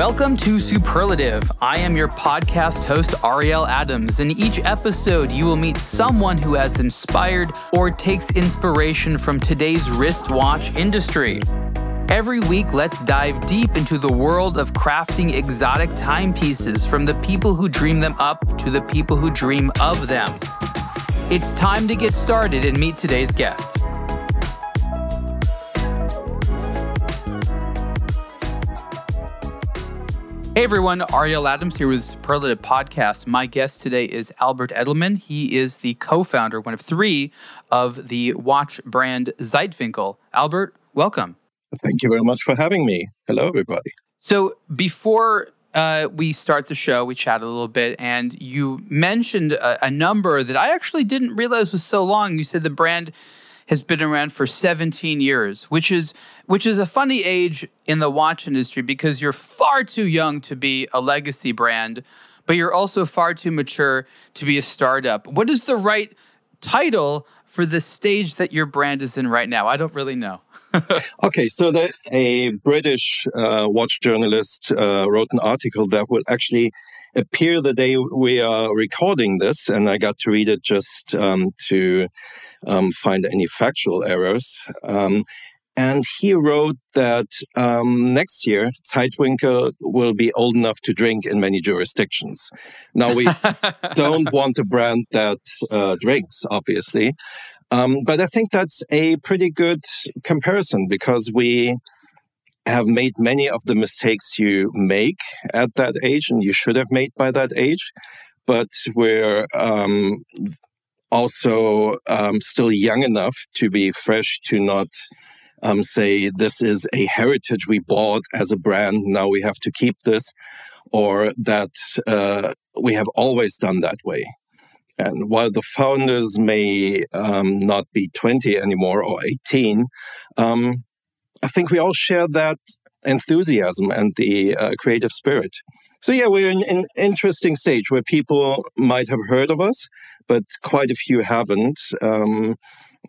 Welcome to Superlative. I am your podcast host, Ariel Adams. In each episode, you will meet someone who has inspired or takes inspiration from today's wristwatch industry. Every week, let's dive deep into the world of crafting exotic timepieces from the people who dream them up to the people who dream of them. It's time to get started and meet today's guest. Hey everyone, Ariel Adams here with Superlative Podcast. My guest today is Albert Edelmann. He is the co founder, one of three, of the watch brand Zeitwinkel. Albert, welcome. Thank you very much for having me. Hello, everybody. So, before uh, we start the show, we chat a little bit, and you mentioned a, a number that I actually didn't realize was so long. You said the brand has been around for 17 years, which is which is a funny age in the watch industry because you're far too young to be a legacy brand, but you're also far too mature to be a startup. What is the right title for the stage that your brand is in right now? I don't really know. okay, so the, a British uh, watch journalist uh, wrote an article that will actually appear the day we are recording this, and I got to read it just um, to um, find any factual errors. Um, and he wrote that um, next year, Zeitwinkel will be old enough to drink in many jurisdictions. Now, we don't want a brand that uh, drinks, obviously. Um, but I think that's a pretty good comparison because we have made many of the mistakes you make at that age and you should have made by that age. But we're um, also um, still young enough to be fresh to not um, say this is a heritage we bought as a brand. Now we have to keep this, or that uh, we have always done that way. And while the founders may um, not be 20 anymore or 18, um, I think we all share that enthusiasm and the uh, creative spirit. So yeah, we're in an interesting stage where people might have heard of us, but quite a few haven't. Um,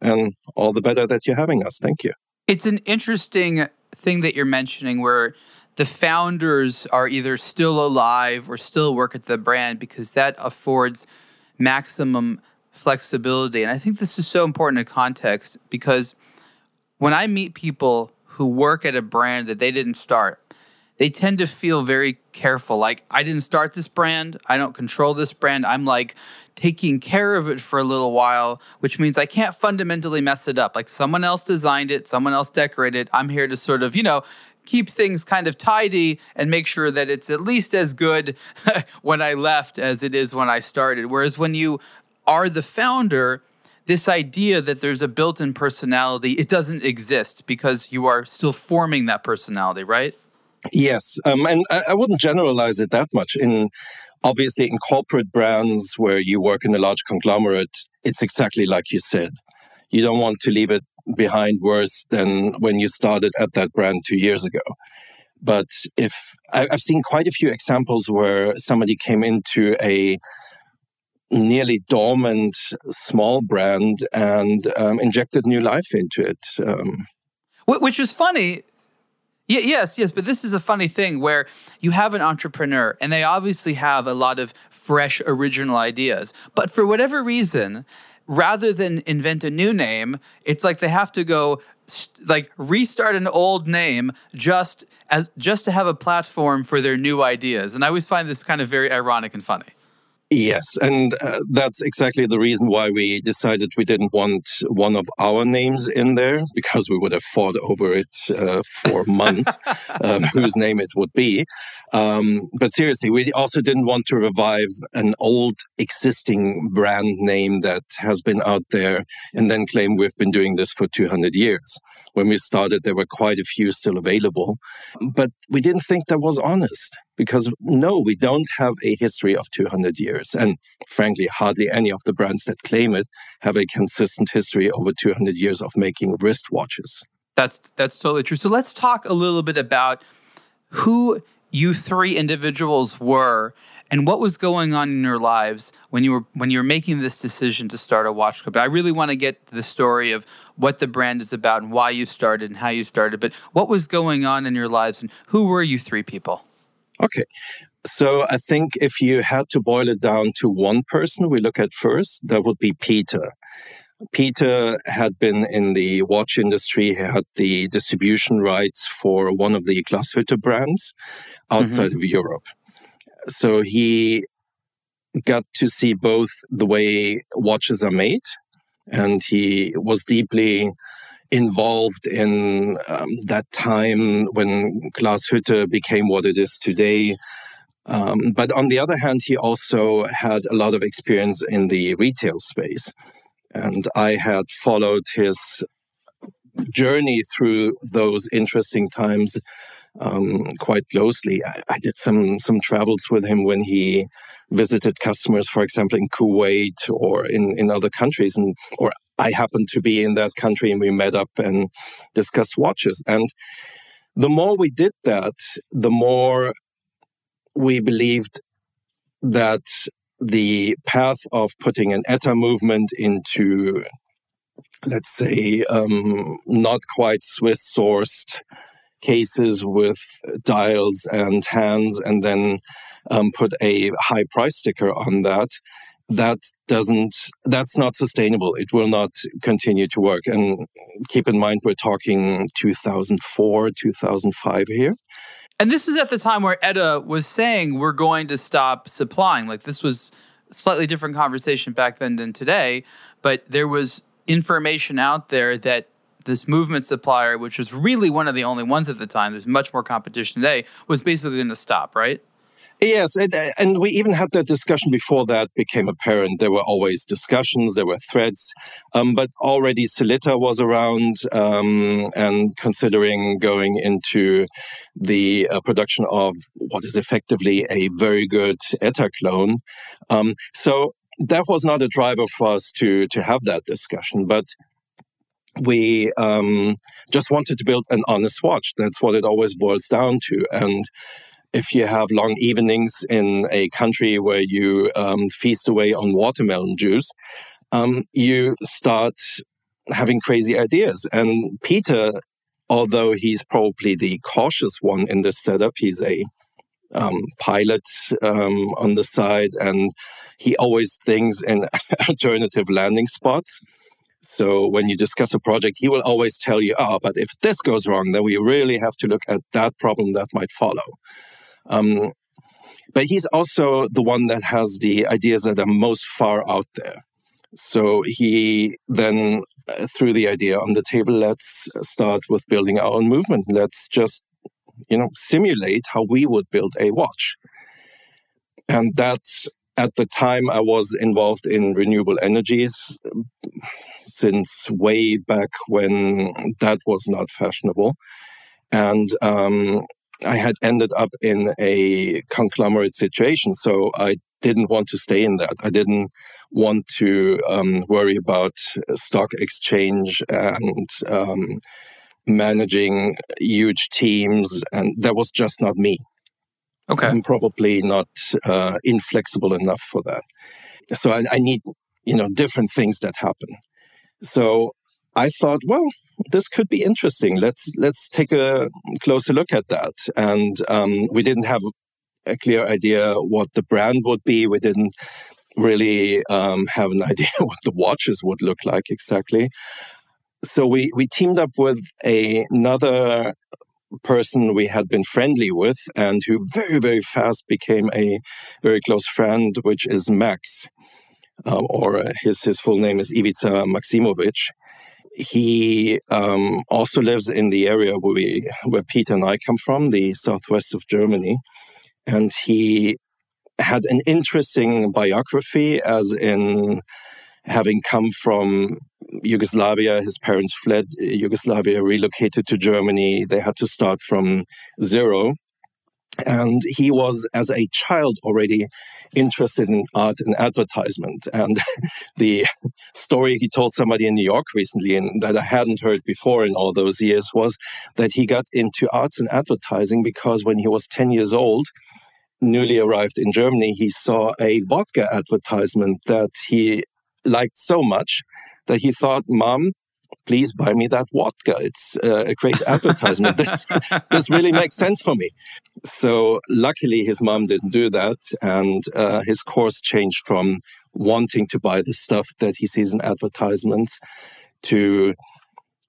and all the better that you're having us. Thank you. It's an interesting thing that you're mentioning where the founders are either still alive or still work at the brand because that affords maximum flexibility. And I think this is so important in context because when I meet people who work at a brand that they didn't start, they tend to feel very careful. Like, I didn't start this brand. I don't control this brand. I'm like taking care of it for a little while, which means I can't fundamentally mess it up. Like, someone else designed it, someone else decorated. It. I'm here to sort of, you know, keep things kind of tidy and make sure that it's at least as good when I left as it is when I started. Whereas when you are the founder, this idea that there's a built in personality, it doesn't exist because you are still forming that personality, right? Yes, um, and I, I, wouldn't generalize it that much. In obviously in corporate brands where you work in a large conglomerate, it's exactly like you said. You don't want to leave it behind worse than when you started at that brand two years ago. But if I've seen quite a few examples where somebody came into a nearly dormant small brand and um, injected new life into it. Um, Which is funny yes, yes, but this is a funny thing where you have an entrepreneur and they obviously have a lot of fresh original ideas. But for whatever reason, rather than invent a new name, it's like they have to go like restart an old name just as just to have a platform for their new ideas. And I always find this kind of very ironic and funny. Yes, and uh, that's exactly the reason why we decided we didn't want one of our names in there because we would have fought over it uh, for months, um, whose name it would be. Um, but seriously, we also didn't want to revive an old existing brand name that has been out there and then claim we've been doing this for 200 years. When we started, there were quite a few still available, but we didn't think that was honest because no, we don't have a history of 200 years. And frankly, hardly any of the brands that claim it have a consistent history over 200 years of making wristwatches. That's that's totally true. So let's talk a little bit about who you three individuals were and what was going on in your lives when you were when you were making this decision to start a watch company. I really want to get to the story of what the brand is about and why you started and how you started. But what was going on in your lives and who were you three people? Okay. So I think if you had to boil it down to one person we look at first, that would be Peter. Peter had been in the watch industry. He had the distribution rights for one of the Glashütte brands outside mm-hmm. of Europe. So he got to see both the way watches are made, and he was deeply involved in um, that time when Glashütte became what it is today. Um, but on the other hand, he also had a lot of experience in the retail space. And I had followed his journey through those interesting times um, quite closely. I, I, did some some travels with him when he visited customers, for example, in Kuwait or in, in other countries, and or I happened to be in that country and we met up and discussed watches. And the more we did that, the more we believed that the path of putting an ETA movement into, let's say, um, not quite Swiss sourced cases with dials and hands, and then um, put a high price sticker on that, that doesn't that's not sustainable it will not continue to work and keep in mind we're talking 2004 2005 here and this is at the time where ETA was saying we're going to stop supplying. Like this was slightly different conversation back then than today, but there was information out there that this movement supplier, which was really one of the only ones at the time, there's much more competition today, was basically going to stop, right? Yes, and, and we even had that discussion before that became apparent. There were always discussions, there were threats, um, but already Sellita was around um, and considering going into the uh, production of what is effectively a very good ETA clone. Um, so that was not a driver for us to to have that discussion, but we um, just wanted to build an honest watch. That's what it always boils down to, and if you have long evenings in a country where you um, feast away on watermelon juice, um, you start having crazy ideas. And Peter, although he's probably the cautious one in this setup, he's a um, pilot um, on the side and he always thinks in alternative landing spots. So when you discuss a project, he will always tell you, oh, but if this goes wrong, then we really have to look at that problem that might follow. Um, but he's also the one that has the ideas that are most far out there. So he then uh, threw the idea on the table let's start with building our own movement. Let's just, you know, simulate how we would build a watch. And that's at the time I was involved in renewable energies since way back when that was not fashionable. And um, I had ended up in a conglomerate situation. So I didn't want to stay in that. I didn't want to um, worry about stock exchange and um, managing huge teams. And that was just not me. Okay. I'm probably not uh, inflexible enough for that. So I, I need, you know, different things that happen. So I thought, well, this could be interesting. Let's let's take a closer look at that. And um, we didn't have a clear idea what the brand would be. We didn't really um, have an idea what the watches would look like exactly. So we we teamed up with a, another person we had been friendly with and who very very fast became a very close friend, which is Max. Um, or his his full name is Ivica Maksimovic he um, also lives in the area where we, where Peter and I come from, the southwest of Germany, and he had an interesting biography, as in having come from Yugoslavia. His parents fled Yugoslavia, relocated to Germany. They had to start from zero. And he was, as a child, already interested in art and advertisement. And the story he told somebody in New York recently, and that I hadn't heard before in all those years, was that he got into arts and advertising because when he was 10 years old, newly arrived in Germany, he saw a vodka advertisement that he liked so much that he thought, Mom, please buy me that vodka. It's uh, a great advertisement. this, this really makes sense for me. So luckily, his mom didn't do that. And uh, his course changed from wanting to buy the stuff that he sees in advertisements to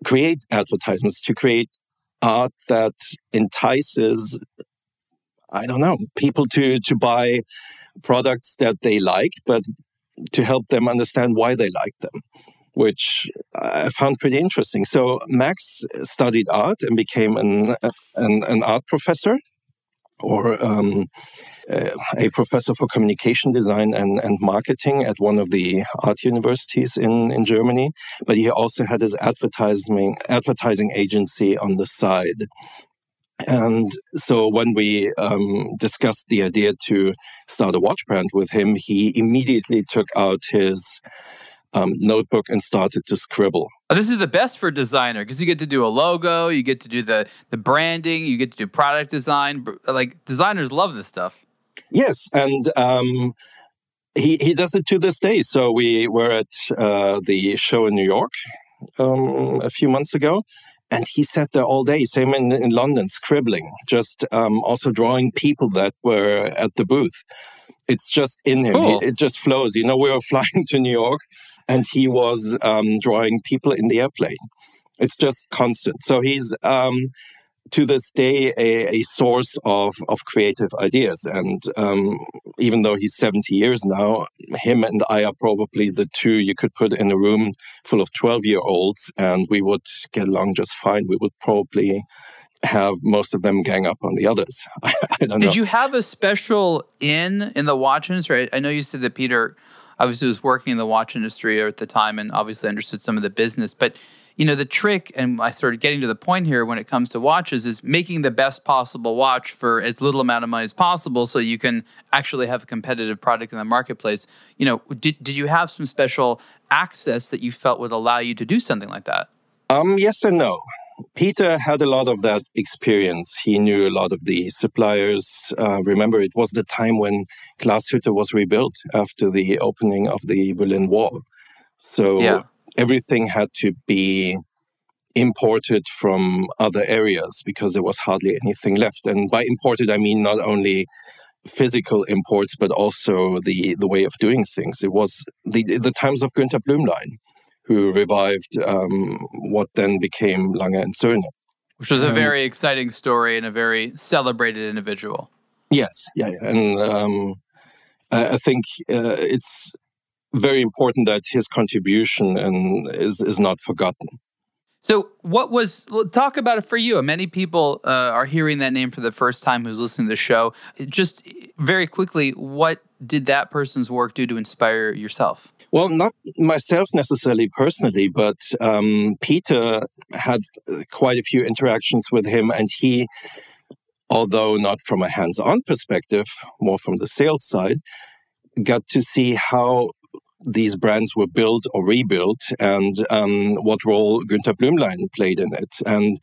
create advertisements, to create art that entices, I don't know, people to, to buy products that they like, but to help them understand why they like them, which I found pretty interesting. So Max studied art and became an, an, an art professor or um, a professor for communication design and, and marketing at one of the art universities in, in Germany. But he also had his advertising advertising agency on the side. And so when we um, discussed the idea to start a watch brand with him, he immediately took out his um, notebook and started to scribble. Oh, this is the best for a designer because you get to do a logo, you get to do the the branding, you get to do product design. Like designers love this stuff. Yes, and um, he he does it to this day. So we were at uh, the show in New York um, a few months ago, and he sat there all day, same in, in London, scribbling, just um, also drawing people that were at the booth. It's just in him. Cool. It just flows. You know, we were flying to New York, and he was um, drawing people in the airplane. It's just constant. So he's um, to this day a, a, source of, of creative ideas. And um, even though he's 70 years now, him and I are probably the two you could put in a room full of 12 year olds and we would get along just fine. We would probably have most of them gang up on the others. I, I don't Did know. Did you have a special in in the watch industry? I know you said that Peter obviously was working in the watch industry at the time and obviously understood some of the business, but you know the trick and i started getting to the point here when it comes to watches is making the best possible watch for as little amount of money as possible so you can actually have a competitive product in the marketplace. You know did, did you have some special access that you felt would allow you to do something like that? Um yes and no Peter had a lot of that experience. He knew a lot of the suppliers. Uh, remember, it was the time when Glashütte was rebuilt after the opening of the Berlin Wall. So yeah everything had to be imported from other areas because there was hardly anything left. And by imported, I mean not only physical imports, but also the, the way of doing things. It was the, the times of Günter Blümlein, who revived um, what then became Lange and Söhne. Which was a and, very exciting story and a very celebrated individual. Yes, yeah, yeah. and um, I, I think uh, it's very important that his contribution and is is not forgotten. So, what was talk about it for you? Many people uh, are hearing that name for the first time who's listening to the show. Just very quickly, what did that person's work do to inspire yourself? Well, not myself necessarily personally, but um, Peter had quite a few interactions with him, and he, although not from a hands on perspective, more from the sales side, got to see how these brands were built or rebuilt and um, what role Günter Blümlein played in it. And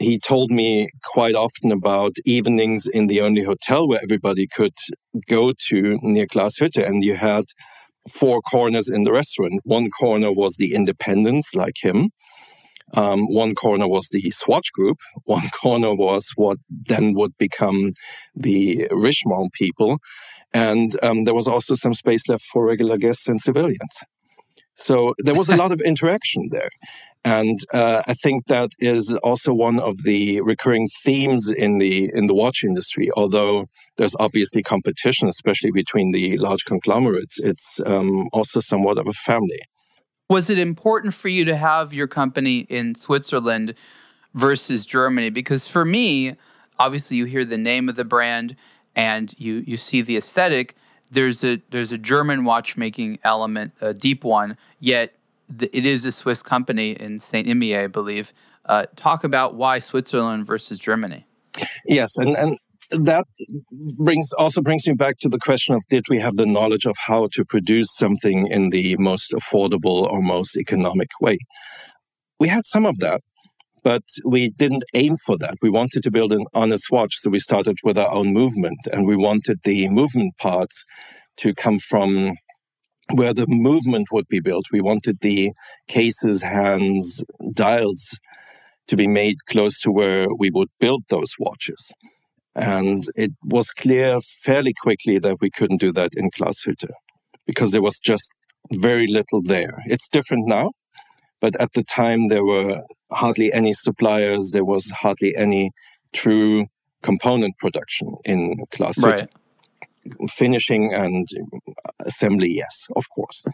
he told me quite often about evenings in the only hotel where everybody could go to near Glashütte. And you had four corners in the restaurant. One corner was the independents like him. Um, one corner was the Swatch Group. One corner was what then would become the Richemont people. And um, there was also some space left for regular guests and civilians. So there was a lot of interaction there. And uh, I think that is also one of the recurring themes in the in the watch industry. Although there's obviously competition, especially between the large conglomerates, it's um, also somewhat of a family. Was it important for you to have your company in Switzerland versus Germany? Because for me, obviously, you hear the name of the brand and you you see the aesthetic, there's a there's a German watchmaking element, a deep one. Yet the, it is a Swiss company in Saint Imier, I believe. Uh, talk about why Switzerland versus Germany. Yes, and and that brings also brings me back to the question of did we have the knowledge of how to produce something in the most affordable or most economic way? We had some of that, but we didn't aim for that. We wanted to build an honest watch, so we started with our own movement, and we wanted the movement parts to come from where the movement would be built. We wanted the cases, hands, dials to be made close to where we would build those watches. And it was clear fairly quickly that we couldn't do that in Glashütte because there was just very little there. It's different now, but at the time there were hardly any suppliers, there was hardly any true component production in Glashütte. Right. Finishing and assembly, yes, of course.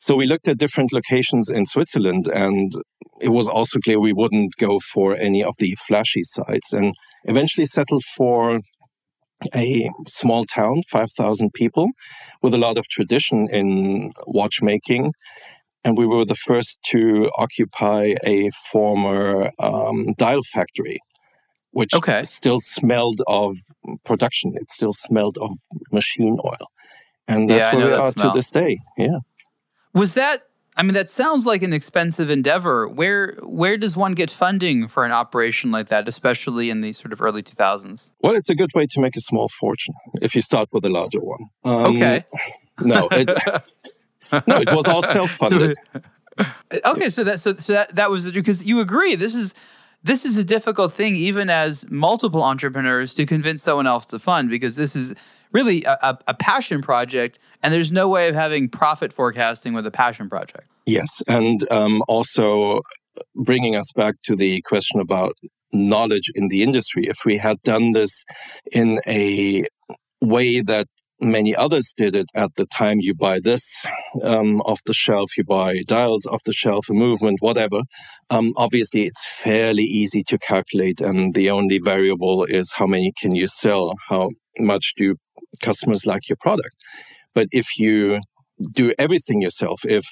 So we looked at different locations in Switzerland, and it was also clear we wouldn't go for any of the flashy sites, and eventually settled for a small town, 5,000 people, with a lot of tradition in watchmaking. And we were the first to occupy a former um, dial factory, which okay. still smelled of production. It still smelled of machine oil. And that's yeah, where we are smell. to this day. Yeah. Was that I mean, that sounds like an expensive endeavor. Where where does one get funding for an operation like that, especially in the sort of early 2000s? Well, it's a good way to make a small fortune if you start with a larger one. Um, okay. No, it, no, it was all self-funded. So, okay, so that so, so that that was because you agree this is this is a difficult thing even as multiple entrepreneurs to convince someone else to fund because this is really a, a, passion project, and there's no way of having profit forecasting with a passion project. Yes, and um, also bringing us back to the question about knowledge in the industry. If we had done this in a way that many others did it at the time you buy this um, off the shelf, you buy dials off the shelf, a movement, whatever. Um, obviously, it's fairly easy to calculate, and the only variable is how many can you sell, how much do customers like your product. But if you do everything yourself, if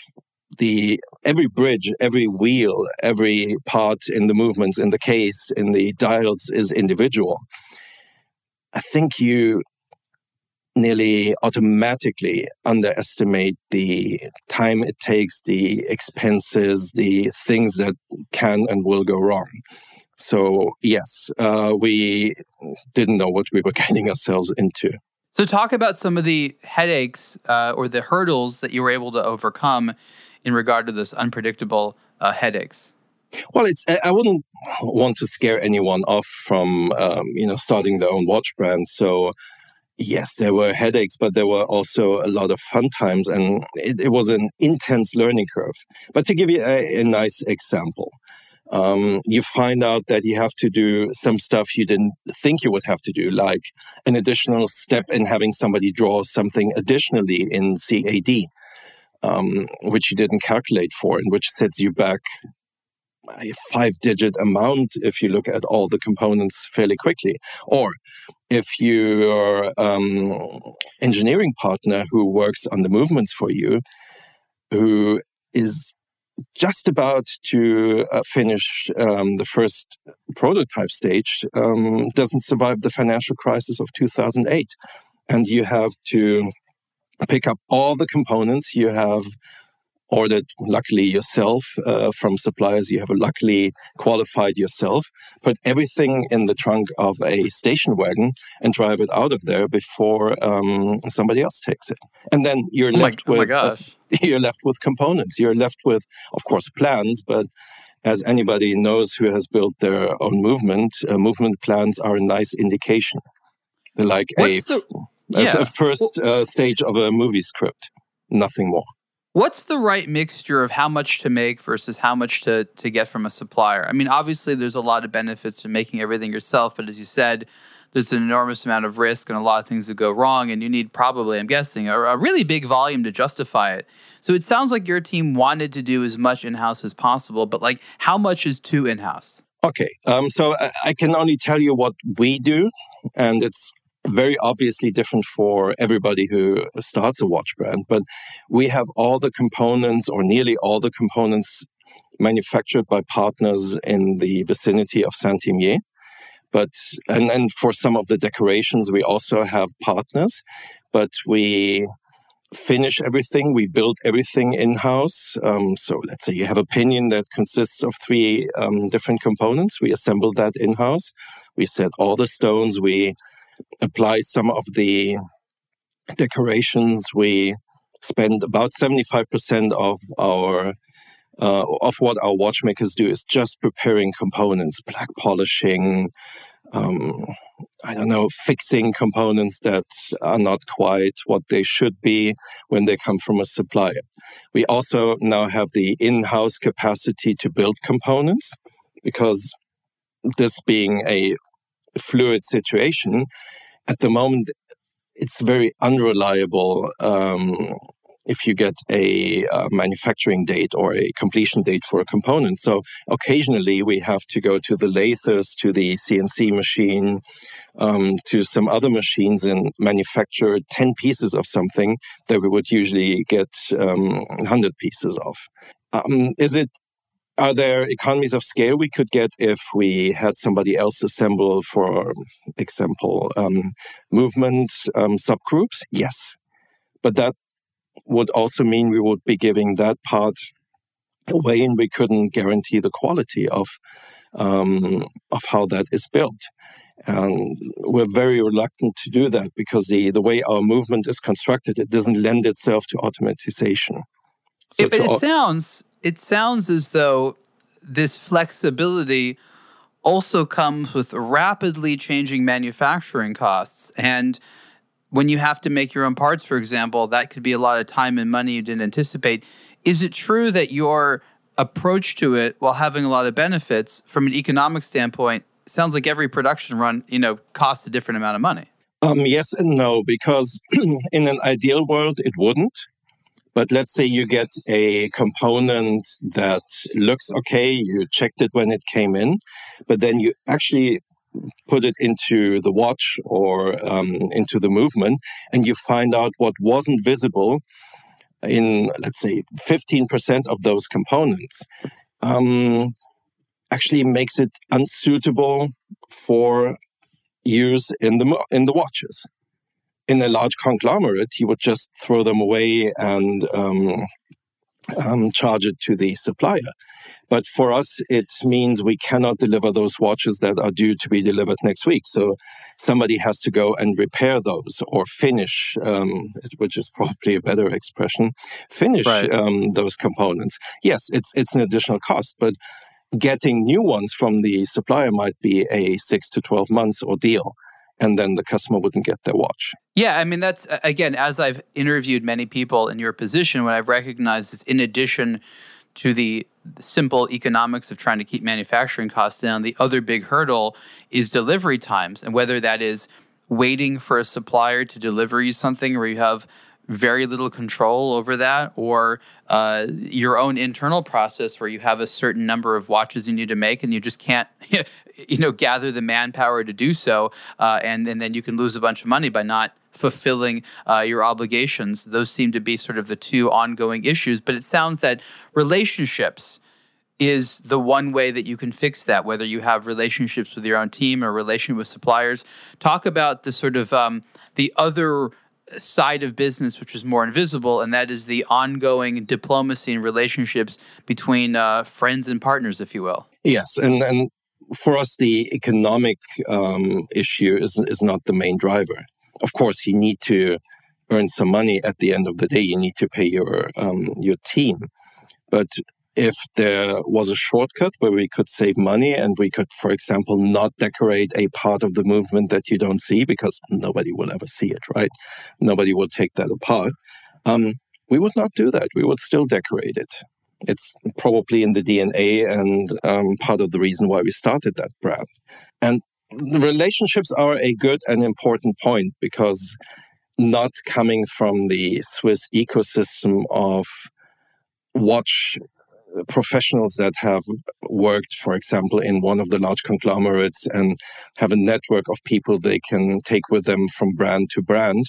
the every bridge, every wheel, every part in the movements, in the case, in the dials is individual, I think you nearly automatically underestimate the time it takes, the expenses, the things that can and will go wrong. So, yes, uh, we didn't know what we were getting ourselves into. So, talk about some of the headaches uh, or the hurdles that you were able to overcome in regard to those unpredictable uh, headaches. Well, it's I wouldn't want to scare anyone off from um, you know starting their own watch brand. So yes, there were headaches, but there were also a lot of fun times, and it, it was an intense learning curve. But to give you a, a nice example, um, you find out that you have to do some stuff you didn't think you would have to do, like an additional step in having somebody draw something additionally in CAD, um, which you didn't calculate for, and which sets you back a five digit amount if you look at all the components fairly quickly. Or if your um, engineering partner who works on the movements for you, who is just about to uh, finish um, the first prototype stage um, doesn't survive the financial crisis of 2008 and you have to pick up all the components you have ordered luckily yourself uh, from suppliers. You have luckily qualified yourself put everything in the trunk of a station wagon and drive it out of there before um, somebody else takes it. And then you're oh left my, with oh you're left with components. You're left with of course plans but as anybody knows who has built their own movement uh, movement plans are a nice indication. They're like a, the, yeah. a, a, first uh, stage of a movie script. Nothing more What's the right mixture of how much to make versus how much to, to get from a supplier? I mean, obviously, there's a lot of benefits to making everything yourself, but as you said, there's an enormous amount of risk and a lot of things that go wrong, and you need probably, I'm guessing, a, a really big volume to justify it. So it sounds like your team wanted to do as much in house as possible, but like, how much is too in house? Okay, um, so I, I can only tell you what we do, and it's very obviously different for everybody who starts a watch brand, but we have all the components or nearly all the components manufactured by partners in the vicinity of Saint-Imier. But and, and for some of the decorations we also have partners, but we finish everything. We build everything in house. Um, so let's say you have a pinion that consists of three um, different components. We assemble that in house. We set all the stones. We apply some of the decorations. We spend about 75% of our uh, of what our watchmakers do is just preparing components, black polishing, um, I don't know, fixing components that are not quite what they should be when they come from a supplier. We also now have the in house capacity to build components because this being a fluid situation, at the moment, it's very unreliable um, if you get a, a, uh, manufacturing date or a completion date for a component. So occasionally we have to go to the lathes, to the CNC machine, um, to some other machines and manufacture 10 pieces of something that we would usually get um, 100 pieces of. Um, is it are there economies of scale we could get if we had somebody else assemble, for example, um, movement um, subgroups? Yes. But that would also mean we would be giving that part away and we couldn't guarantee the quality of, um, of how that is built. And we're very reluctant to do that because the, the way our movement is constructed, it doesn't lend itself to automatization. So it, but it sounds it sounds as though this flexibility also comes with rapidly changing manufacturing costs. And when you have to make your own parts, for example, that could be a lot of time and money you didn't anticipate. Is it true that your approach to it, while having a lot of benefits from an economic standpoint, sounds like every production run, you know, costs a different amount of money? Um, yes and no, because in an ideal world, it wouldn't. But let's say you get a component that looks okay, you checked it when it came in, but then you actually put it into the watch or um, into the movement, and you find out what wasn't visible in, let's say, 15% of those components. Um, actually makes it unsuitable for use in the in the watches in a large conglomerate, he would just throw them away and um, um, charge it to the supplier. But for us, it means we cannot deliver those watches that are due to be delivered next week. So somebody has to go and repair those or finish, um, which is probably a better expression, finish right. Um, those components. Yes, it's it's an additional cost, but getting new ones from the supplier might be a six to twelve months ordeal and then the customer wouldn't get their watch. Yeah, I mean that's again as I've interviewed many people in your position what I've recognized is in addition to the simple economics of trying to keep manufacturing costs down, the other big hurdle is delivery times and whether that is waiting for a supplier to deliver you something or you have very little control over that, or uh, your own internal process where you have a certain number of watches you need to make and you just can't, you know, gather the manpower to do so, uh, and and then you can lose a bunch of money by not fulfilling uh, your obligations. Those seem to be sort of the two ongoing issues. But it sounds that relationships is the one way that you can fix that, whether you have relationships with your own team or relation with suppliers. Talk about the sort of um, the other side of business which is more invisible, and that is the ongoing diplomacy and relationships between uh, friends and partners, if you will. Yes, and and for us, the economic um, issue is is not the main driver. Of course, you need to earn some money at the end of the day. You need to pay your um, your team, but if there was a shortcut where we could save money and we could, for example, not decorate a part of the movement that you don't see because nobody will ever see it, right? Nobody will take that apart. Um, we would not do that. We would still decorate it. It's probably in the DNA and um, part of the reason why we started that brand. And relationships are a good and important point because not coming from the Swiss ecosystem of watch professionals that have worked, for example, in one of the large conglomerates and have a network of people they can take with them from brand to brand.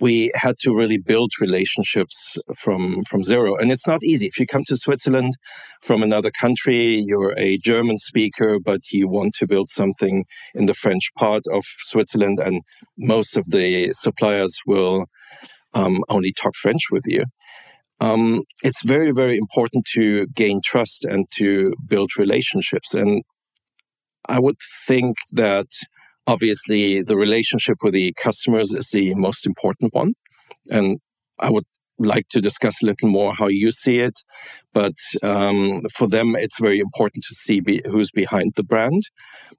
We had to really build relationships from, from zero. And it's not easy. If you come to Switzerland from another country, you're a German speaker, but you want to build something in the French part of Switzerland, and most of the suppliers will um, only talk French with you um, it's very, very important to gain trust and to build relationships. And I would think that obviously the relationship with the customers is the most important one. And I would like to discuss a little more how you see it. But um, for them, it's very important to see be, who's behind the brand.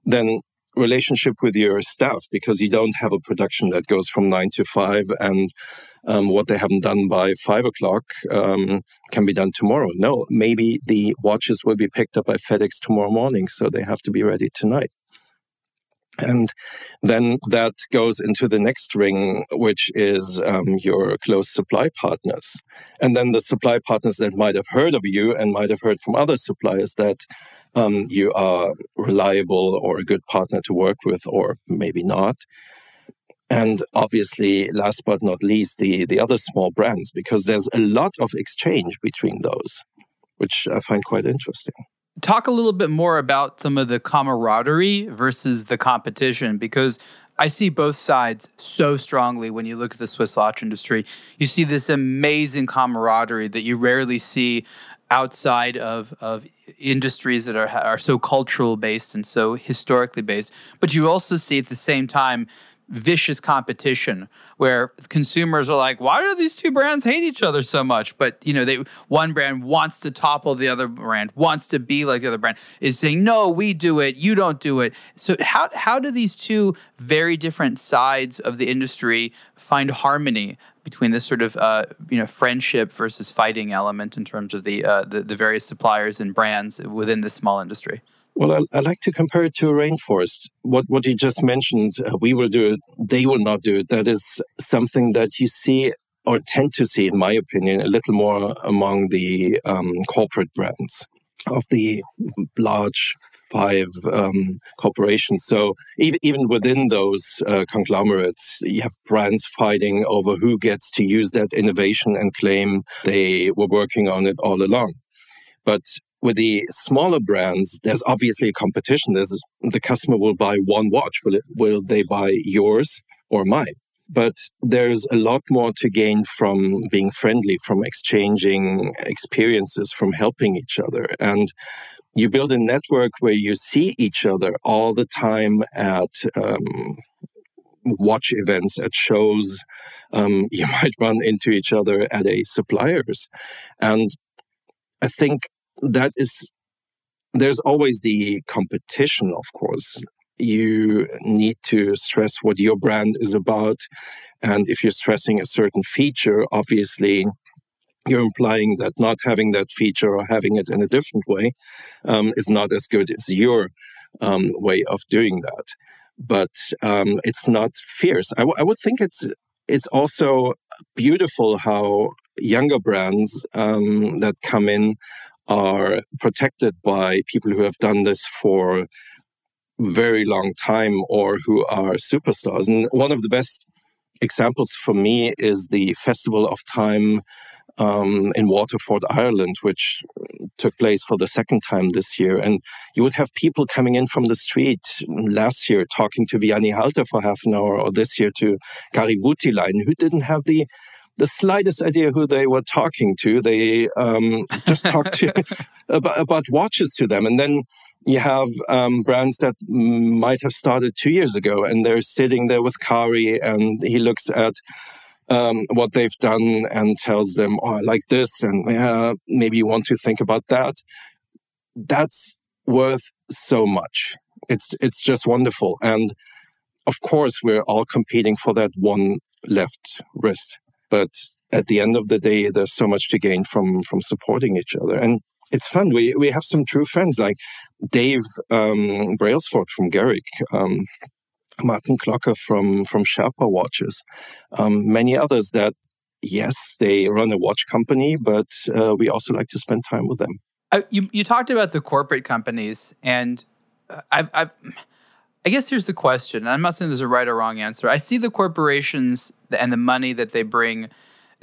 Then relationship with your staff because you don't have a production that goes from nine to five and um, what they haven't done by five o'clock um, can be done tomorrow. No, maybe the watches will be picked up by FedEx tomorrow morning, so they have to be ready tonight. And then that goes into the next ring, which is um, your close supply partners. And then the supply partners that might have heard of you and might have heard from other suppliers that um, you are reliable or a good partner to work with, or maybe not. And obviously, last but not least, the, the other small brands, because there's a lot of exchange between those, which I find quite interesting talk a little bit more about some of the camaraderie versus the competition because I see both sides so strongly when you look at the Swiss watch industry. You see this amazing camaraderie that you rarely see outside of, of industries that are, are so cultural based and so historically based. But you also see at the same time vicious competition where consumers are like why do these two brands hate each other so much? But you know they one brand wants to topple the other brand wants to be like the other brand is saying no we do it. You don't do it. So how how do these two very different sides of the industry find harmony between this sort of uh, you know friendship versus fighting element in terms of the, uh, the the various suppliers and brands within this small industry well, I, I, like to compare it to a rainforest. What what you just mentioned, uh, we will do it, they will not do it. That is something that you see or tend to see, in my opinion, a little more among the um, corporate brands of the large five um, corporations. So even, even within those uh, conglomerates, you have brands fighting over who gets to use that innovation and claim they were working on it all along. But with the smaller brands, there's obviously a competition. There's the customer will buy one watch. Will it, will they buy yours or mine? But there's a lot more to gain from being friendly, from exchanging experiences, from helping each other. And you build a network where you see each other all the time at um, watch events, at shows. Um, you might run into each other at a supplier's. And I think that is there's always the competition of course. You need to stress what your brand is about and if you're stressing a certain feature obviously you're implying that not having that feature or having it in a different way um, is not as good as your um, way of doing that. But um, it's not fierce. I, w- I would think it's it's also beautiful how younger brands um, that come in are protected by people who have done this for very long time or who are superstars. And one of the best examples for me is the Festival of Time um, in Waterford, Ireland, which took place for the second time this year. And you would have people coming in from the street last year talking to Vianney Halter for half an hour, or this year to Kari Voutilainen, who didn't have the the slightest idea who they were talking to. They um, just talked to, about, about, watches to them. And then you have um, brands that might have started two years ago and they're sitting there with Kari and he looks at um, what they've done and tells them, oh, I like this. And uh, maybe you want to think about that. That's worth so much. It's, it's just wonderful. And of course, we're all competing for that one left wrist but at the end of the day, there's so much to gain from from supporting each other, and it's fun. We we have some true friends like Dave um, Brailsford from Garrick. Um, Martin Klocker from from Sherpa Watches, um, many others that yes they run a watch company, but uh, we also like to spend time with them. Uh, you you talked about the corporate companies, and uh, I've, I've I guess here's the question. I'm not saying there's a right or wrong answer. I see the corporations and the money that they bring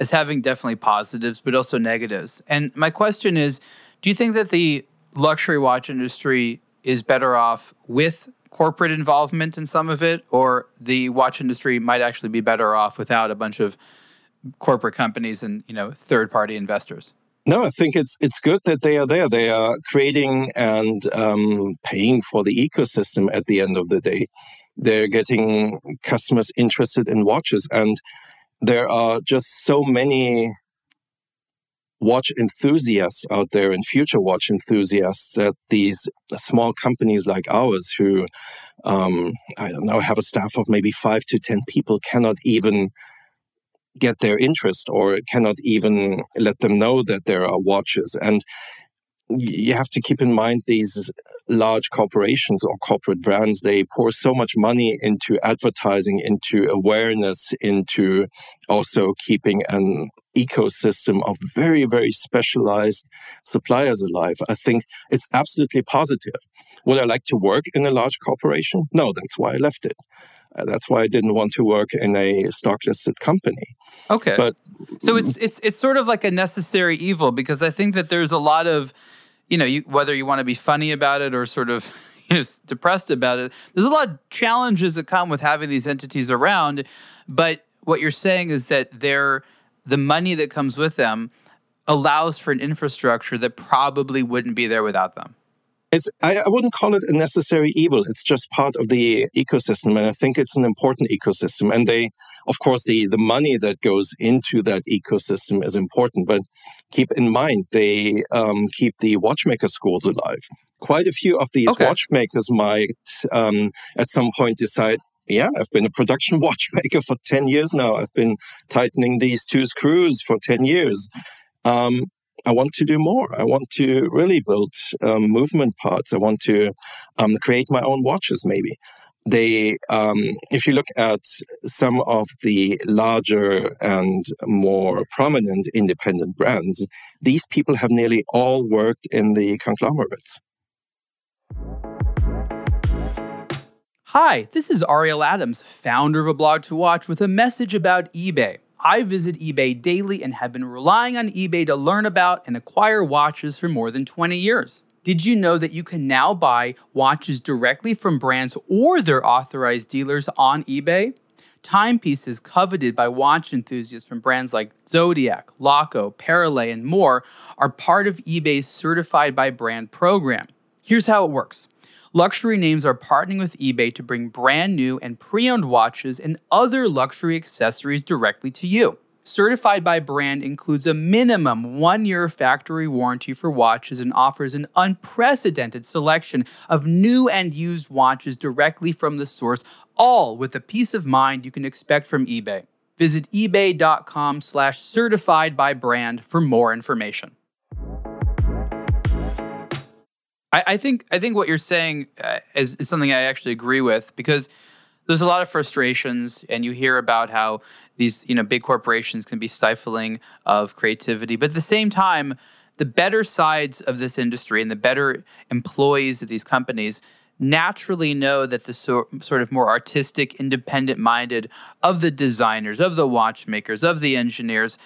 as having definitely positives, but also negatives. And my question is do you think that the luxury watch industry is better off with corporate involvement in some of it, or the watch industry might actually be better off without a bunch of corporate companies and you know third party investors? No, I think it's it's good that they are there. They are creating and um, paying for the ecosystem at the end of the day. They're getting customers interested in watches, and there are just so many watch enthusiasts out there and future watch enthusiasts that these small companies like ours who um, i don't know have a staff of maybe five to ten people cannot even get their interest or cannot even let them know that there are watches. And you have to keep in mind these large corporations or corporate brands they pour so much money into advertising into awareness into also keeping an ecosystem of very very specialized suppliers alive. I think it's absolutely positive. Would i like to work in a large corporation? No that's why i left it Uh, that's why I didn't want to work in a stock listed company. Okay. But so it's it's it's sort of like a necessary evil because I think that there's a lot of you know, you, whether you want to be funny about it or sort of you know, depressed about it, there's a lot of challenges that come with having these entities around. But what you're saying is that they're the money that comes with them allows for an infrastructure that probably wouldn't be there without them. It's, I, I, wouldn't call it a necessary evil. It's just part of the ecosystem. And I think it's an important ecosystem. And they, of course, the, the money that goes into that ecosystem is important. But keep in mind, they um, keep the watchmaker schools alive. Quite a few of these okay. watchmakers might um, at some point decide, yeah, I've been a production watchmaker for 10 years now. I've been tightening these two screws for 10 years. Um, I want to do more. I want to really build um, movement parts. I want to um, create my own watches, maybe. They, um, if you look at some of the larger and more prominent independent brands, these people have nearly all worked in the conglomerates. Hi, this is Ariel Adams, founder of a blog to watch, with a message about eBay. I visit eBay daily and have been relying on eBay to learn about and acquire watches for more than 20 years. Did you know that you can now buy watches directly from brands or their authorized dealers on eBay? Timepieces coveted by watch enthusiasts from brands like Zodiac, Laco, Parallel, and more are part of eBay's Certified by Brand program. Here's how it works luxury names are partnering with eBay to bring brand new and pre owned watches and other luxury accessories directly to you. Certified by Brand includes a minimum one year factory warranty for watches and offers an unprecedented selection of new and used watches directly from the source, all with the peace of mind you can expect from eBay. Visit ebay.com slash certified by brand for more information. I, I think I think what you're saying uh, is, is something I actually agree with because there's a lot of frustrations, and you hear about how these you know big corporations can be stifling of creativity, but at the same time, the better sides of this industry and the better employees of these companies naturally know that the so, sort of more artistic, independent minded of the designers, of the watchmakers, of the engineers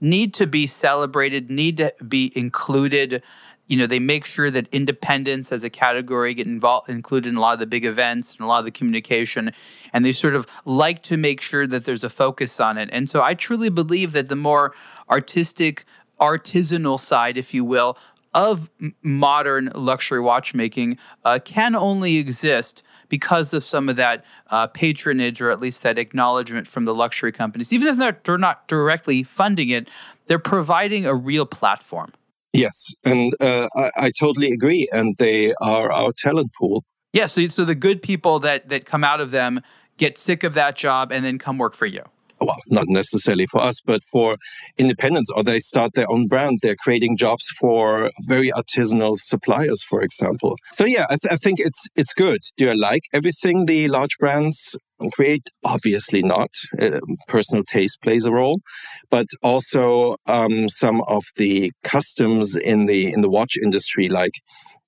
need to be celebrated, need to be included you know they make sure that independence as a category get involved included in a lot of the big events and a lot of the communication. And they sort of like to make sure that there's a focus on it. And so i truly believe that the more artistic artisanal side if you will of modern luxury watchmaking uh, can only exist because of some of that uh, patronage or at least that acknowledgement from the luxury companies. Even if they're, they're not directly funding it they're providing a real platform Yes, and uh, I, I, totally agree. And they are our talent pool. Yeah, so, so the good people that, that come out of them get sick of that job and then come work for you. Well, not necessarily for us, but for independents, or they start their own brand. They're creating jobs for very artisanal suppliers, for example. So yeah, I, th- I think it's it's good. Do I like everything the large brands create? Obviously not. Uh, personal taste plays a role, but also um, some of the customs in the in the watch industry, like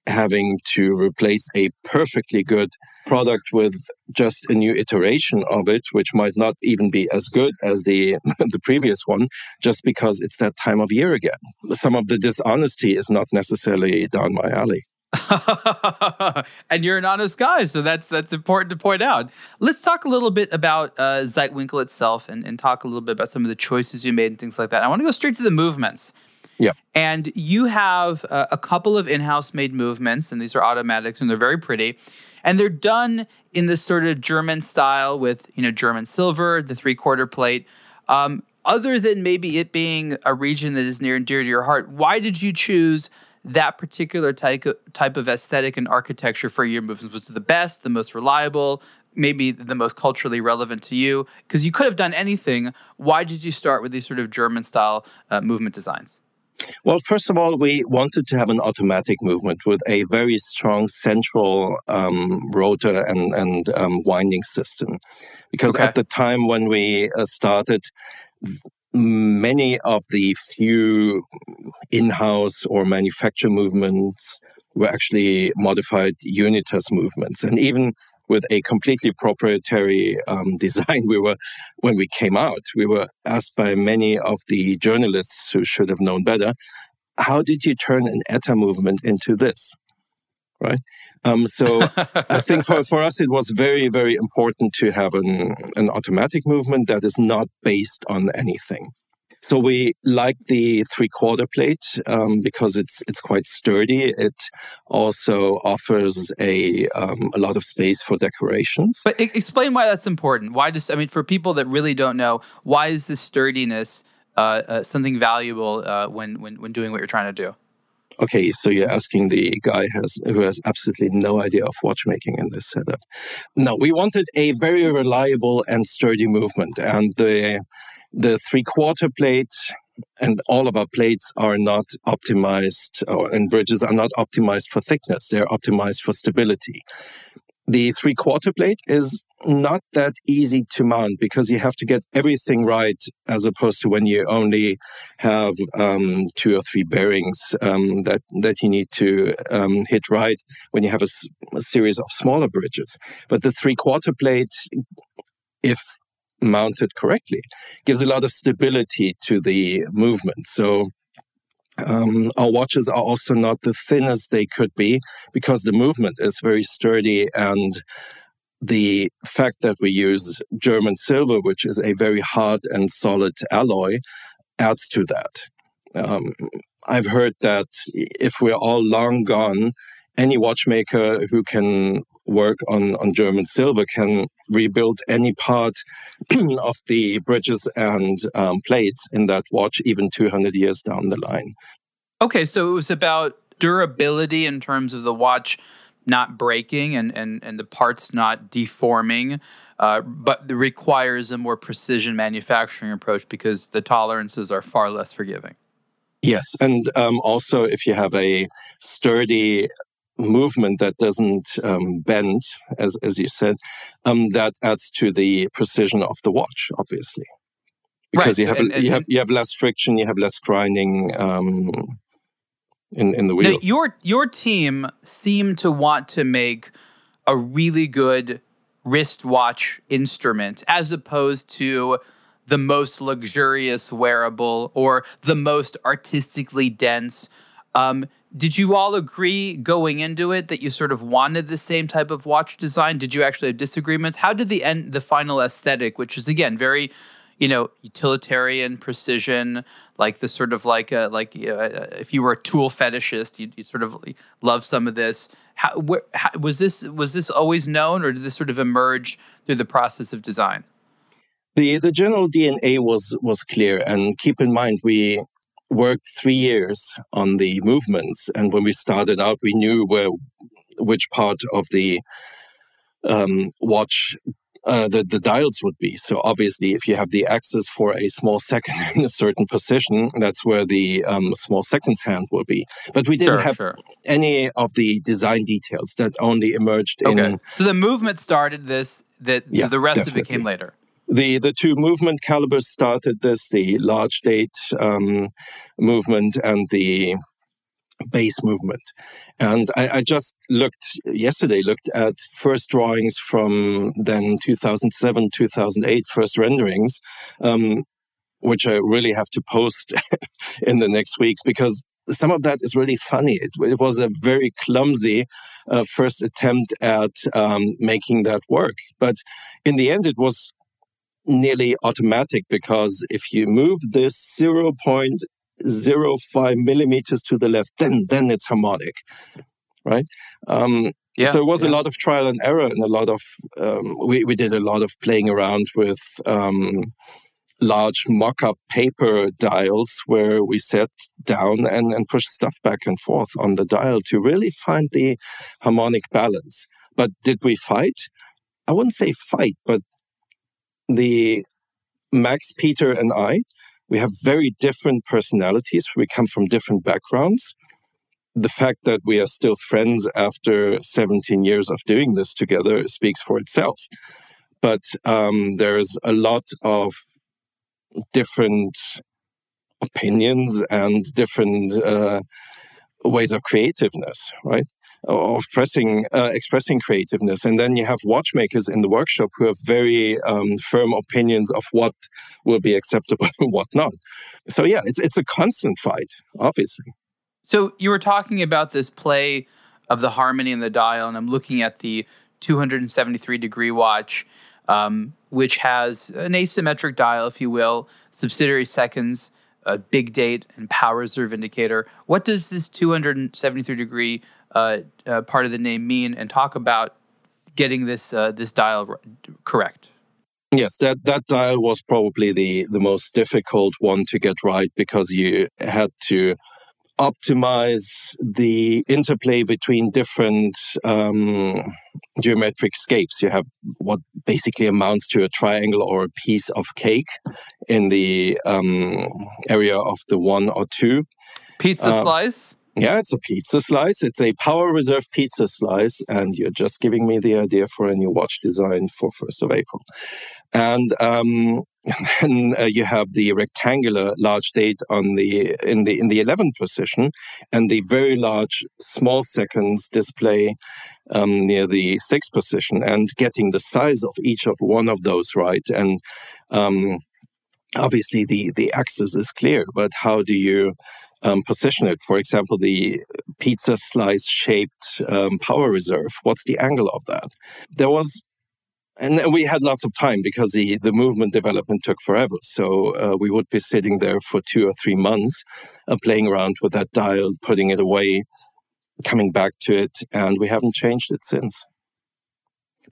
having to replace a perfectly good product with just a new iteration of it, which might not even be as good as the the previous one, just because it's that time of year again. Some of the dishonesty is not necessarily down my alley. and you're an honest guy, so that's that's important to point out. Let's talk a little bit about uh, Zeitwinkel itself, and, and talk a little bit about some of the choices you made and things like that. I want to go straight to the movements. Yeah. And you have uh, a couple of in-house made movements, and these are automatics, and they're very pretty, and they're done in this sort of German style with you know German silver, the three-quarter plate. Um, other than maybe it being a region that is near and dear to your heart, why did you choose that particular type of, type of aesthetic and architecture for your movements? Was the best, the most reliable, maybe the most culturally relevant to you? Because you could have done anything. Why did you start with these sort of German style uh, movement designs? Well, first of all, we wanted to have an automatic movement with a very strong central um, rotor and, and um, winding system. Because okay. at the time when we uh, started, many of the few in house or manufacture movements were actually modified Unitas movements. And even with a completely proprietary um, design. We were, when we came out, we were asked by many of the journalists who should have known better, how did you turn an ETA movement into this? Right. Um, so I think for, for us, it was very, very important to have an, an automatic movement that is not based on anything. So we like the three quarter plate um, because it's it's quite sturdy. It also offers a um, a lot of space for decorations. But explain why that's important. Why does I mean for people that really don't know why is this sturdiness uh, uh, something valuable uh, when when when doing what you're trying to do? Okay, so you're mm-hmm. asking the guy has who has absolutely no idea of watchmaking in this setup. No, we wanted a very reliable and sturdy movement, and the the three quarter plate and all of our plates are not optimized or, and bridges are not optimized for thickness. They're optimized for stability. The three quarter plate is not that easy to mount because you have to get everything right as opposed to when you only have um, two or three bearings um, that, that you need to um, hit right when you have a, a series of smaller bridges. But the three quarter plate, if mounted correctly, gives a lot of stability to the movement. So um, our watches are also not the thinnest they could be because the movement is very sturdy and the fact that we use German silver, which is a very hard and solid alloy, adds to that. Um, I've heard that if we're all long gone, any watchmaker who can work on, on German silver can rebuild any part of the bridges and um, plates in that watch even 200 years down the line. Okay, so it was about durability in terms of the watch not breaking and, and, and the parts not deforming, uh, but requires a more precision manufacturing approach because the tolerances are far less forgiving. Yes, and um, also if you have a sturdy movement that doesn't um, bend, as as you said, um, that adds to the precision of the watch, obviously, because right. you have and, and, you have you have less friction, you have less grinding um, in in the wheels. Now, your your team seemed to want to make a really good wristwatch instrument, as opposed to the most luxurious wearable or the most artistically dense. Um, did you all agree going into it that you sort of wanted the same type of watch design? Did you actually have disagreements? How did the end, the final aesthetic, which is again very, you know, utilitarian precision, like the sort of like a, like uh, if you were a tool fetishist, you'd, you'd sort of love some of this. How, how, was this was this always known, or did this sort of emerge through the process of design? The the general DNA was was clear, and keep in mind we worked three years on the movements, and when we started out, we knew where which part of the um, watch uh, the, the dials would be. So obviously, if you have the axis for a small second in a certain position, that's where the um, small seconds hand will be. But we didn't sure, have sure. any of the design details that only emerged okay. in. So the movement started this. That yeah, the rest definitely. of it came later. The the two movement calibers started this, the large date um, movement and the base movement. And I, I, just looked yesterday, looked at first drawings from then 2007, 2008, first renderings, um, which I really have to post in the next weeks because some of that is really funny. It, it was a very clumsy uh, first attempt at um, making that work. But in the end, it was nearly automatic because if you move this 0.05 millimeters to the left, then then it's harmonic, right? Um, yeah, so it was yeah. a lot of trial and error and a lot of um, we we did a lot of playing around with um, large mock-up paper dials where we sat down and, and pushed stuff back and forth on the dial to really find the harmonic balance. But did we fight? I wouldn't say fight, but the Max, Peter, and I, we have very different personalities. We come from different backgrounds. The fact that we are still friends after 17 years of doing this together speaks for itself. But um, there's a lot of different opinions and different uh, ways of creativeness, right? Of pressing, uh, expressing creativeness, and then you have watchmakers in the workshop who have very um, firm opinions of what will be acceptable and what not. So yeah, it's it's a constant fight, obviously. So you were talking about this play of the harmony and the dial, and I'm looking at the 273 degree watch, um, which has an asymmetric dial, if you will, subsidiary seconds, a big date, and power reserve indicator. What does this 273 degree uh, uh, part of the name mean? And talk about getting this uh, this dial correct. Yes, that, that dial was probably the, the most difficult one to get right because you had to optimize the interplay between different um, geometric scapes. You have what basically amounts to a triangle or a piece of cake in the um, area of the one or two. Pizza uh, slice? Yeah, it's a pizza slice. It's a power reserve pizza slice, and you're just giving me the idea for a new watch design for 1st of April. And um, then uh, you have the rectangular large date on the in the in the 11th position, and the very large small seconds display um, near the sixth position, and getting the size of each of one of those right and um, obviously the the axis is clear, but how do you um, position it. For example, the pizza slice shaped um, power reserve. What's the angle of that? There was, and we had lots of time because the, the movement development took forever. So uh, we would be sitting there for two or three months, uh, playing around with that dial, putting it away, coming back to it, and we haven't changed it since.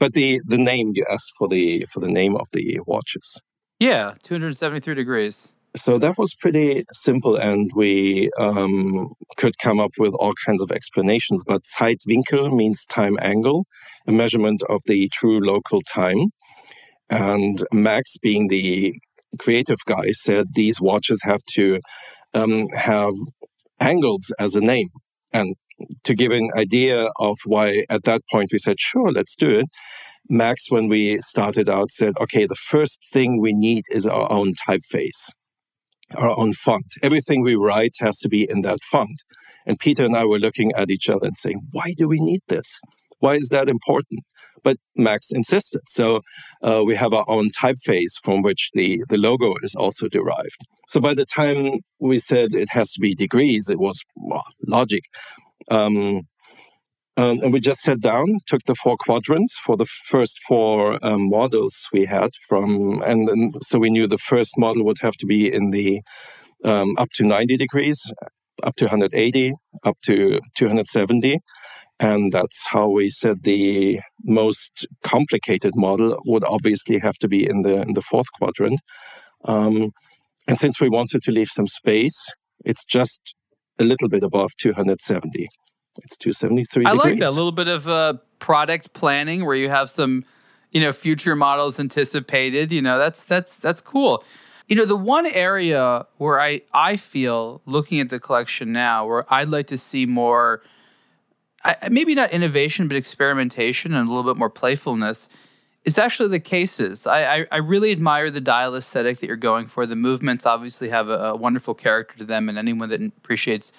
But the, the name you asked for the for the name of the watches. Yeah, 273 degrees so that was pretty simple, and we um, could come up with all kinds of explanations. But Zeitwinkel means time angle, a measurement of the true local time. And Max, being the creative guy, said these watches have to um, have angles as a name. And to give an idea of why at that point we said, sure, let's do it. Max, when we started out, said, okay, the first thing we need is our own typeface our own font. Everything we write has to be in that font. And Peter and I were looking at each other and saying, why do we need this? Why is that important? But Max insisted. So uh, we have our own typeface from which the, the logo is also derived. So by the time we said it has to be degrees, it was well, logic. Um, um, and we just sat down, took the four quadrants for the first four um, models we had from, and, so we knew the first model would have to be in the um, up to 90 degrees, up to 180, up to 270. And that's how we said the most complicated model would obviously have to be in the in the fourth quadrant. Um, and since we wanted to leave some space, it's just a little bit above 270. It's 273 I like that. A little bit of uh, product planning where you have some, you know, future models anticipated. You know, that's that's that's cool. You know, the one area where I I feel looking at the collection now where I'd like to see more I, maybe not innovation but experimentation and a little bit more playfulness is actually the cases. I, I, I, really admire the dial aesthetic that you're going for. The movements obviously have a, a wonderful character to them, and anyone that appreciates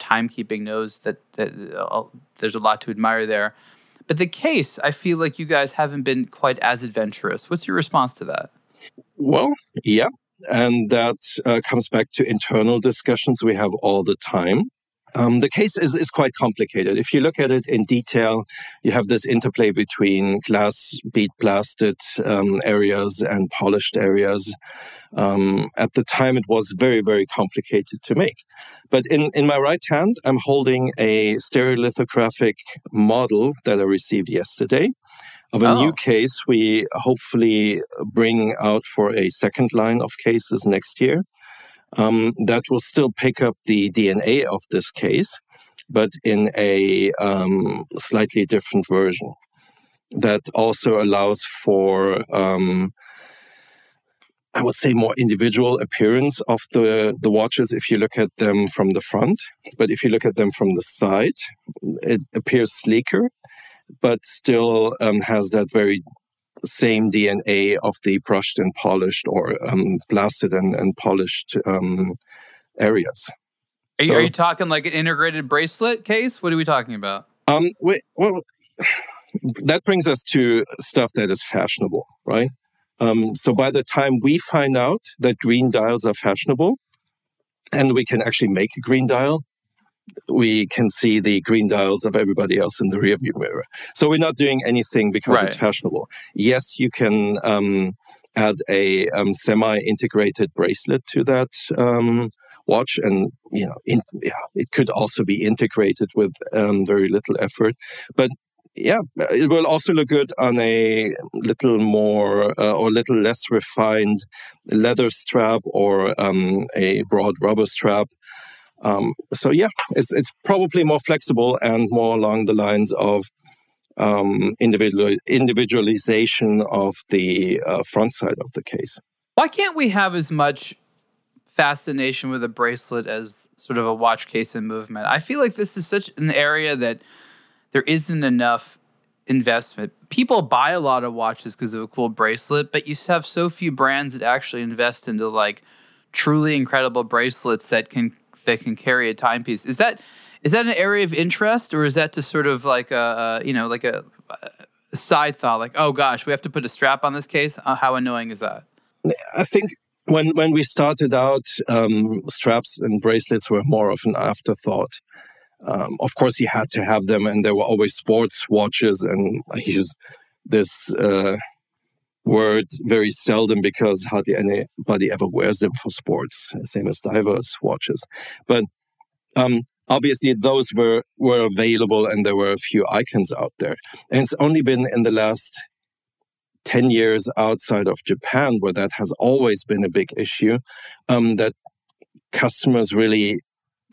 timekeeping knows that, that uh, there's a lot to admire there. But the case, I feel like you guys haven't been quite as adventurous. What's your response to that? Well, yeah. And that uh, comes back to internal discussions we have all the time. Um, the case is, is quite complicated. If you look at it in detail, you have this interplay between glass bead blasted um, areas and polished areas. Um, at the time, it was very, very complicated to make. But in, in my right hand, I'm holding a stereolithographic model that I received yesterday of a oh. new case we hopefully bring out for a second line of cases next year. Um, that will still pick up the DNA of this case, but in a um, slightly different version. That also allows for um, I would say more individual appearance of the, the watches if you look at them from the front. But if you look at them from the side, it appears sleeker, but still um, has that very same DNA of the brushed and polished or um, blasted and, and polished um, areas. Are you, so, are you, talking like an integrated bracelet case? What are we talking about? Um, wait, well, that brings us to stuff that is fashionable, right? Um, so by the time we find out that green dials are fashionable and we can actually make a green dial, we can see the green dials of everybody else in the rearview mirror. So we're not doing anything because right. it's fashionable. Yes, you can um, add a um, semi-integrated bracelet to that um, watch, and you know, in, yeah, it could also be integrated with um, very little effort. But yeah, it will also look good on a little more uh, or little less refined leather strap or um, a broad rubber strap. Um, so yeah, it's it's probably more flexible and more along the lines of um, individual individualization of the uh, front side of the case. Why can't we have as much fascination with a bracelet as sort of a watch case and movement? I feel like this is such an area that there isn't enough investment. People buy a lot of watches because of a cool bracelet, but you have so few brands that actually invest into like truly incredible bracelets that can that can carry a timepiece. Is that is that an area of interest, or is that just sort of like a, you know like a, a, side thought, like oh gosh, we have to put a strap on this case? Uh, how annoying is that? I think when when we started out, um, straps and bracelets were more of an afterthought. Um, of course, you had to have them, and there were always sports watches. And I use this uh, word very seldom because hardly anybody ever wears them for sports, same as divers watches. But um, obviously, those were were available, and there were a few icons out there. And it's only been in the last 10 years outside of Japan, where that has always been a big issue, um, that customers really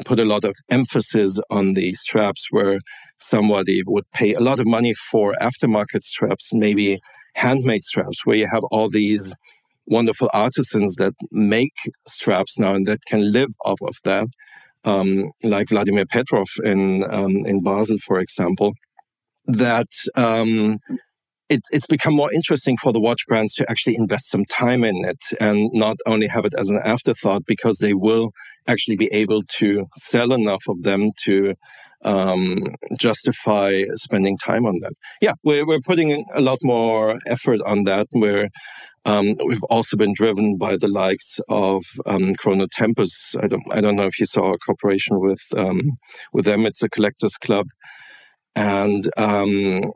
put a lot of emphasis on the straps where somebody would pay a lot of money for aftermarket straps, maybe handmade straps, where you have all these wonderful artisans that make straps now and that can live off of that, um, like Vladimir Petrov in um, in Basel, for example. That um, it, it's become more interesting for the watch brands to actually invest some time in it and not only have it as an afterthought because they will actually be able to sell enough of them to um, justify spending time on that. Yeah, we're, we're putting a lot more effort on that. Where um, we've also been driven by the likes of um, Chrono Tempus. I don't, I don't know if you saw a cooperation with um, with them. It's a collectors club and um,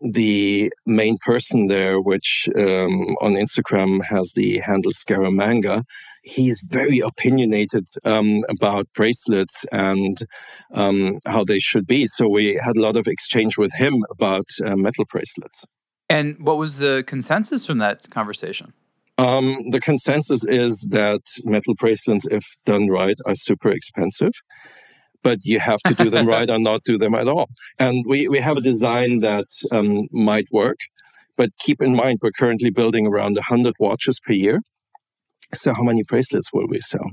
the main person there, which um, on Instagram has the handle Scaramanga, he is very opinionated um, about bracelets and um, how they should be. So we had a lot of exchange with him about uh, metal bracelets. And what was the consensus from that conversation? Um, the consensus is that metal bracelets, if done right, are super expensive but you have to do them right or not do them at all. And we, we have a design that um, might work, but keep in mind we're currently building around 100 watches per year. So, how many bracelets will we sell?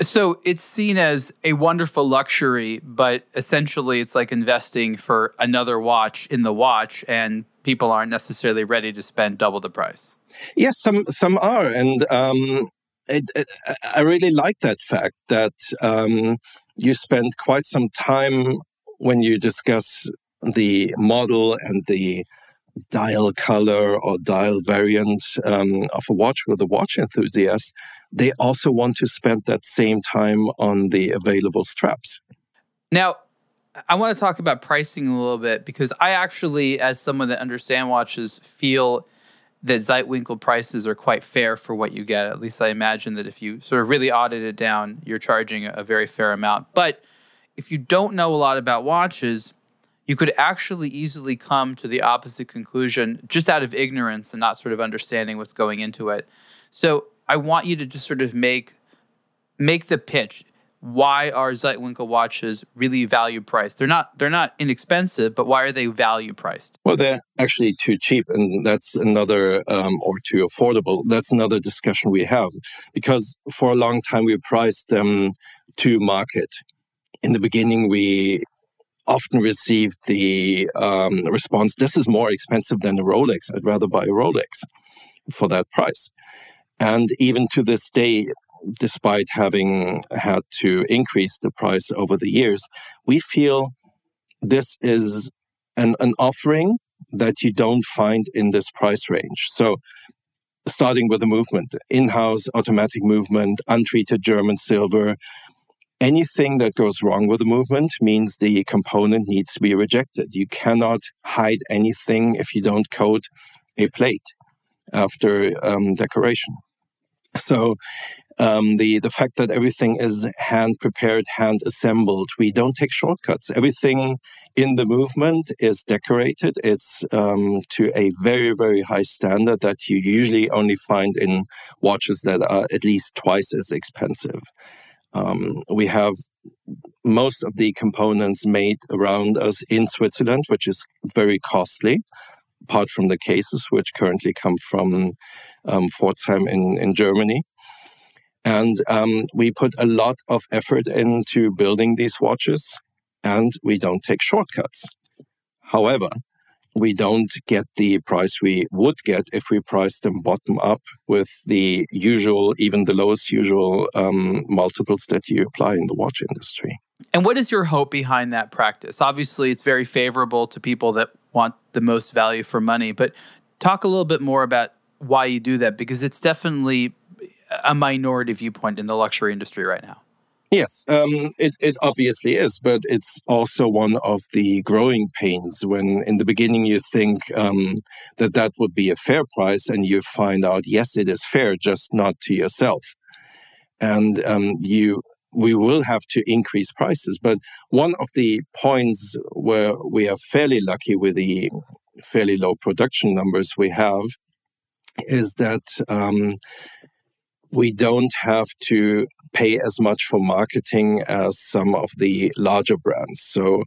So it's seen as a wonderful luxury, but essentially it's like investing for another watch in the watch, and people aren't necessarily ready to spend double the price. Yes, some some are, and um, it, it, I really like that fact that um, you spend quite some time when you discuss the model and the dial color or dial variant um, of a watch with a watch enthusiast, they also want to spend that same time on the available straps. Now, I want to talk about pricing a little bit because I actually, as someone that understands watches, feel that Zeitwinkel prices are quite fair for what you get. At least I imagine that if you sort of really audit it down, you're charging a very fair amount. But if you don't know a lot about watches, you could actually easily come to the opposite conclusion just out of ignorance and not sort of understanding what's going into it. So I want you to just sort of make make the pitch. Why are Zeitwinkel watches really value priced? They're not they're not inexpensive, but why are they value priced? Well, they're actually too cheap, and that's another um, or too affordable. That's another discussion we have because for a long time we priced them to market. In the beginning, we often received the um, response, "This is more expensive than a Rolex. I'd rather buy a Rolex for that price." And even to this day, despite having had to increase the price over the years, we feel this is an, an offering that you don't find in this price range. So, starting with the movement, in house automatic movement, untreated German silver, anything that goes wrong with the movement means the component needs to be rejected. You cannot hide anything if you don't coat a plate after um, decoration. So um, the the fact that everything is hand prepared, hand assembled, we don't take shortcuts. Everything in the movement is decorated. It's um, to a very very high standard that you usually only find in watches that are at least twice as expensive. Um, we have most of the components made around us in Switzerland, which is very costly apart from the cases which currently come from um, Pforzheim in, in Germany. And um, we put a lot of effort into building these watches, and we don't take shortcuts. However, we don't get the price we would get if we priced them bottom up with the usual, even the lowest usual um, multiples that you apply in the watch industry. And what is your hope behind that practice? Obviously, it's very favorable to people that want the most value for money, but talk a little bit more about why you do that because it's definitely a minority viewpoint in the luxury industry right now. Yes, um, it, it obviously is, but it's also one of the growing pains when in the beginning you think um, that that would be a fair price and you find out, yes, it is fair, just not to yourself. And um, you we will have to increase prices. But one of the points where we are fairly lucky with the fairly low production numbers we have is that um, we don't have to pay as much for marketing as some of the larger brands. So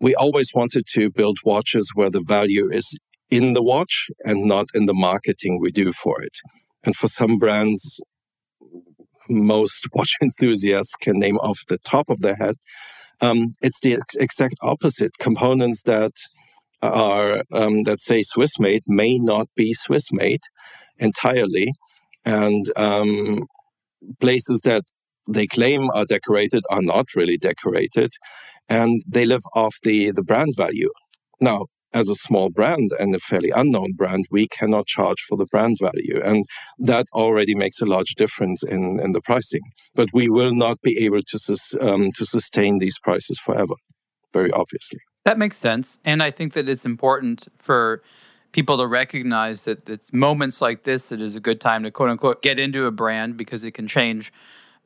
we always wanted to build watches where the value is in the watch and not in the marketing we do for it. And for some brands, most watch enthusiasts can name off the top of their head. Um, it's the ex- exact opposite. Components that are um, that say Swiss made may not be Swiss made entirely, and um, places that they claim are decorated are not really decorated, and they live off the the brand value. Now, as a small brand and a fairly unknown brand, we cannot charge for the brand value. And that already makes a large difference in, in the pricing. But we will not be able to, sus, um, to sustain these prices forever, very obviously. That makes sense. And I think that it's important for people to recognize that it's moments like this that is a good time to quote unquote get into a brand because it can change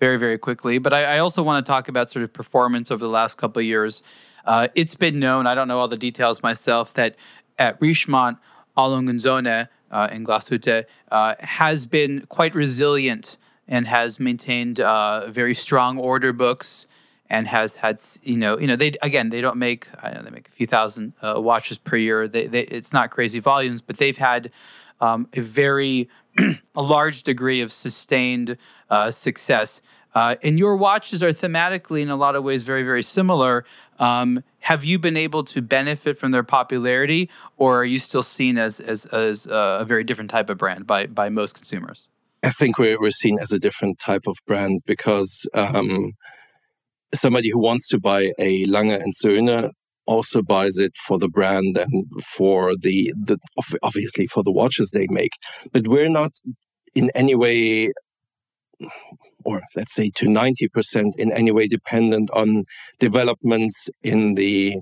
very, very quickly. But I, I also want to talk about sort of performance over the last couple of years. Uh, it's been known, I don't know all the details myself, that at Richemont, A. Lange & Söhne uh, in Glashütte uh, has been quite resilient and has maintained uh, very strong order books and has had you know you know they again they don't make I know they make a few thousand uh, watches per year they, they, it's not crazy volumes but they've had um, a very a large degree of sustained uh, success uh, and your watches are thematically, in a lot of ways, very, very similar. Um, have you been able to benefit from their popularity, or are you still seen as as, as uh, a very different type of brand by by most consumers? I think we're we're seen as a different type of brand because um, somebody who wants to buy a Lange and Söhne also buys it for the brand and for the the obviously for the watches they make. But we're not in any way or let's say to 90% in any way dependent on developments in the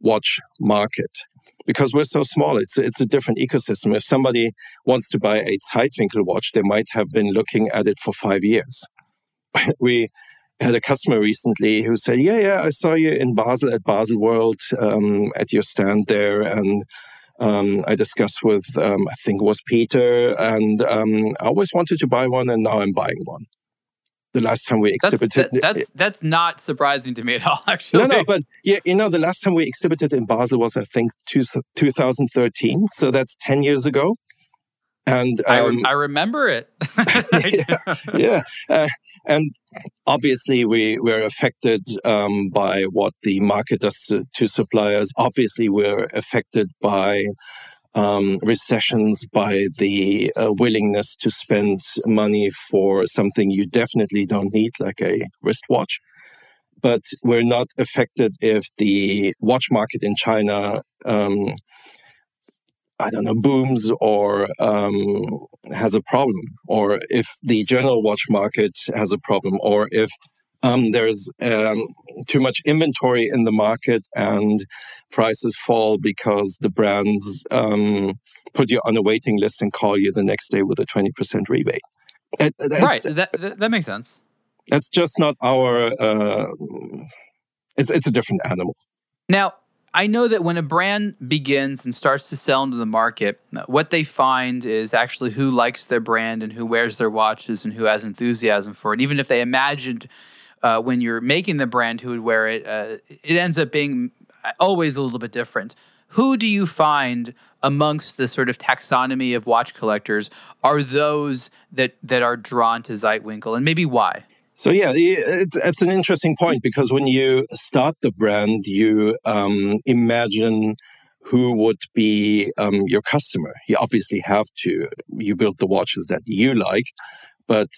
watch market. Because we're so small it's it's a different ecosystem. If somebody wants to buy a Zeitwinkel watch they might have been looking at it for 5 years. We had a customer recently who said, "Yeah, yeah, I saw you in Basel at Baselworld um, at your stand there, and um, I discussed with um, I think it was Peter, and um, I always wanted to buy one, and now I'm buying one." The last time we exhibited, that's, that, that's that's not surprising to me at all. Actually, no, no, but yeah, you know, the last time we exhibited in Basel was I think two, 2013, so that's ten years ago. And um, I, re- I, remember it. yeah, yeah. Uh, and obviously we we're affected um, by what the market does to, to suppliers. Obviously, we're affected by um, recessions, by the uh, willingness to spend money for something you definitely don't need, like a wristwatch. But we're not affected if the watch market in China um, I don't know, booms or um, has a problem, or if the general watch market has a problem, or if um, there's um, too much inventory in the market and prices fall because the brands um, put you on a waiting list and call you the next day with a 20% rebate. It, right, that, that makes sense. That's just not our, uh, it's, it's a different animal. Now, I know that when a brand begins and starts to sell into the market, what they find is actually who likes their brand and who wears their watches and who has enthusiasm for it. Even if they imagined uh, when you're making the brand who would wear it, uh, it ends up being always a little bit different. Who do you find amongst the sort of taxonomy of watch collectors are those that that are drawn to Zeitwinkel, and maybe why? So yeah, it's, it's, an interesting point because when you start the brand, you um, imagine who would be um, your customer. You obviously have to. You build the watches that you like, but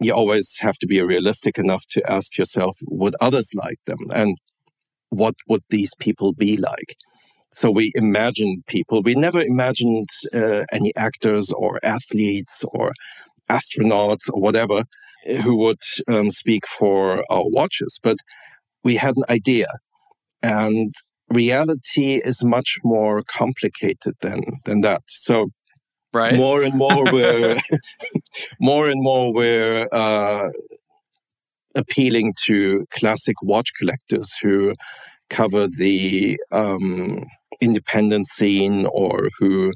you always have to be realistic enough to ask yourself, would others like them, and what would these people be like? So we imagined people. We never imagined uh, any actors or athletes or astronauts or whatever who would um, speak for our watches, but we had an idea. And reality is much more complicated than, than that. So right. more and more we're more and more we're uh, appealing to classic watch collectors who cover the um, independent scene or who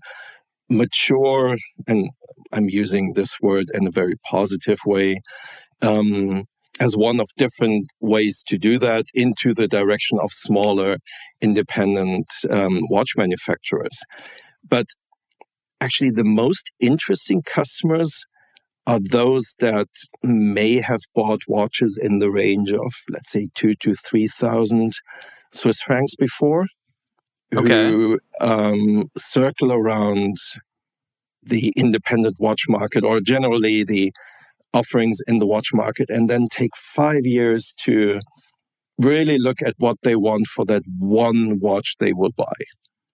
mature and I'm using this word in a very positive way, um, as one of different ways to do that into the direction of smaller independent um, watch manufacturers. But actually, the most interesting customers are those that may have bought watches in the range of, let's say, two to 3,000 Swiss francs before. Okay. Who um, circle around the independent watch market or generally the offerings in the watch market and then take five years to really look at what they want for that one watch they will buy,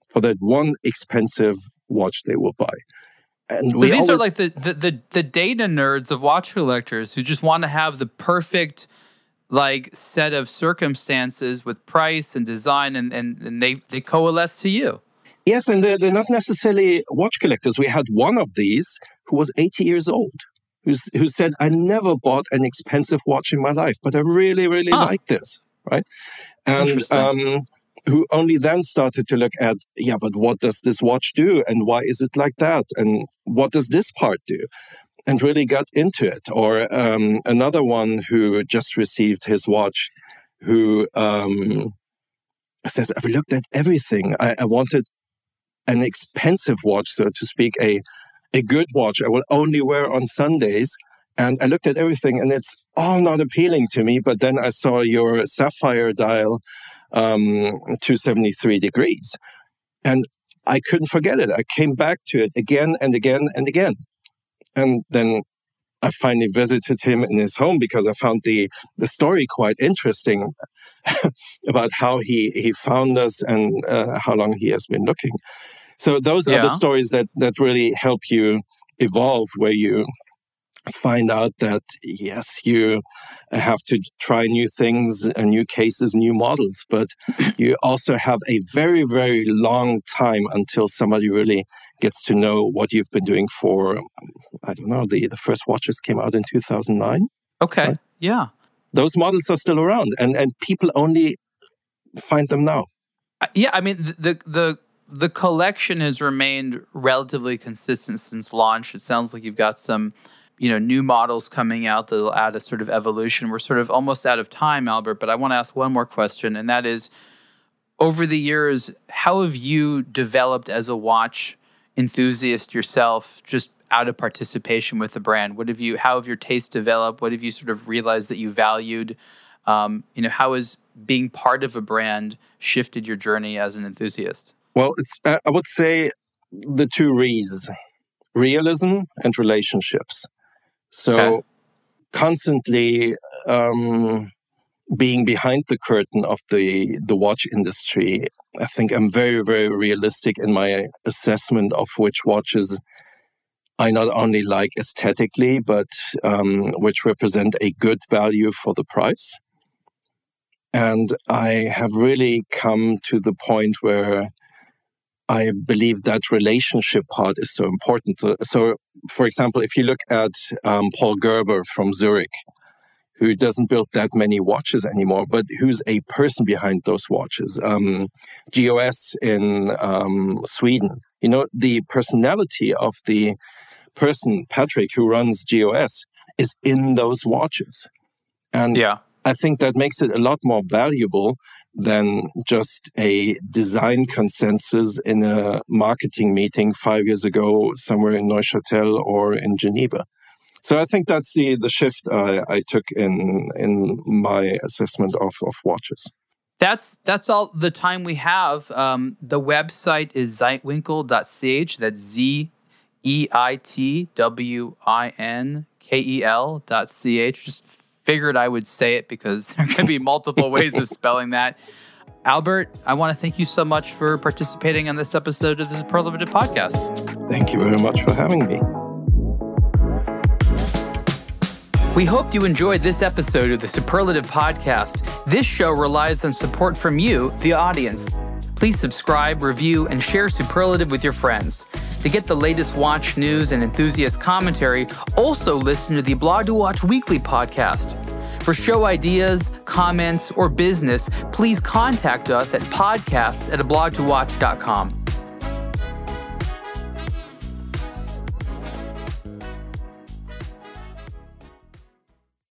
for that one expensive watch they will buy. And so these always, are like the, the, the, the data nerds of watch collectors who just want to have the perfect like set of circumstances with price and design and, and, and they, they coalesce to you. Yes, and they're, they're not necessarily watch collectors. We had one of these who was 80 years old, who's, who said, I never bought an expensive watch in my life, but I really, really huh. like this, right? And um, who only then started to look at, yeah, but what does this watch do? And why is it like that? And what does this part do? And really got into it. Or um, another one who just received his watch, who um, says, I've looked at everything. I, I wanted an expensive watch, so to speak, a a good watch I will only wear on Sundays. And I looked at everything and it's all not appealing to me. But then I saw your sapphire dial, um, 273 degrees. And I couldn't forget it. I came back to it again and again and again. And then I finally visited him in his home because I found the, the story quite interesting about how he, he found us and uh, how long he has been looking. So those yeah. are the stories that, that really help you evolve, where you find out that yes, you have to try new things, new cases, new models, but you also have a very, very long time until somebody really gets to know what you've been doing for, I don't know, the, the first watches came out in 2009. Okay. Right? Yeah. those models are still around, and and people only find them now. Uh, yeah, I mean the the the collection has remained relatively consistent since launch. It sounds like you've got some, you know, new models coming out that'll add a sort of evolution. We're sort of almost out of time, Albert, but I want to ask one more question, and that is over the years, how have you developed as a watch enthusiast yourself, just out of participation with the brand? What have you how have your tastes developed? What have you sort of realized that you valued? Um, you know, how has being part of a brand shifted your journey as an enthusiast? Well, it's uh, I would say the two re's realism and relationships. So okay. constantly um, being behind the curtain of the the watch industry, I think I'm very very realistic in my assessment of which watches I not only like aesthetically, but um, which represent a good value for the price. And I have really come to the point where I believe that relationship part is so important. So, for example, if you look at um, Paul Gerber from Zurich, who doesn't build that many watches anymore, but who's a person behind those watches. Um, GOS in um, Sweden, you know, the personality of the person, Patrick, who runs GOS, is in those watches. And yeah. I think that makes it a lot more valuable than just a design consensus in a marketing meeting five years ago somewhere in Neuchâtel or in Geneva. So I think that's the, the shift I, I took in in my assessment of, of watches. That's that's all the time we have. Um, the website is zeitwinkel.ch. That's Z E I T W I N K E L dot C H. Just figured I would say it because there could be multiple ways of spelling that. Albert, I want to thank you so much for participating on this episode of the Superlative Podcast. Thank you very much for having me. We hope you enjoyed this episode of the Superlative Podcast. This show relies on support from you, the audience. Please subscribe, review, and share Superlative with your friends. To get the latest watch news and enthusiast commentary, also listen to the Blog to Watch Weekly podcast. For show ideas, comments, or business, please contact us at podcasts at blogtowatch.com.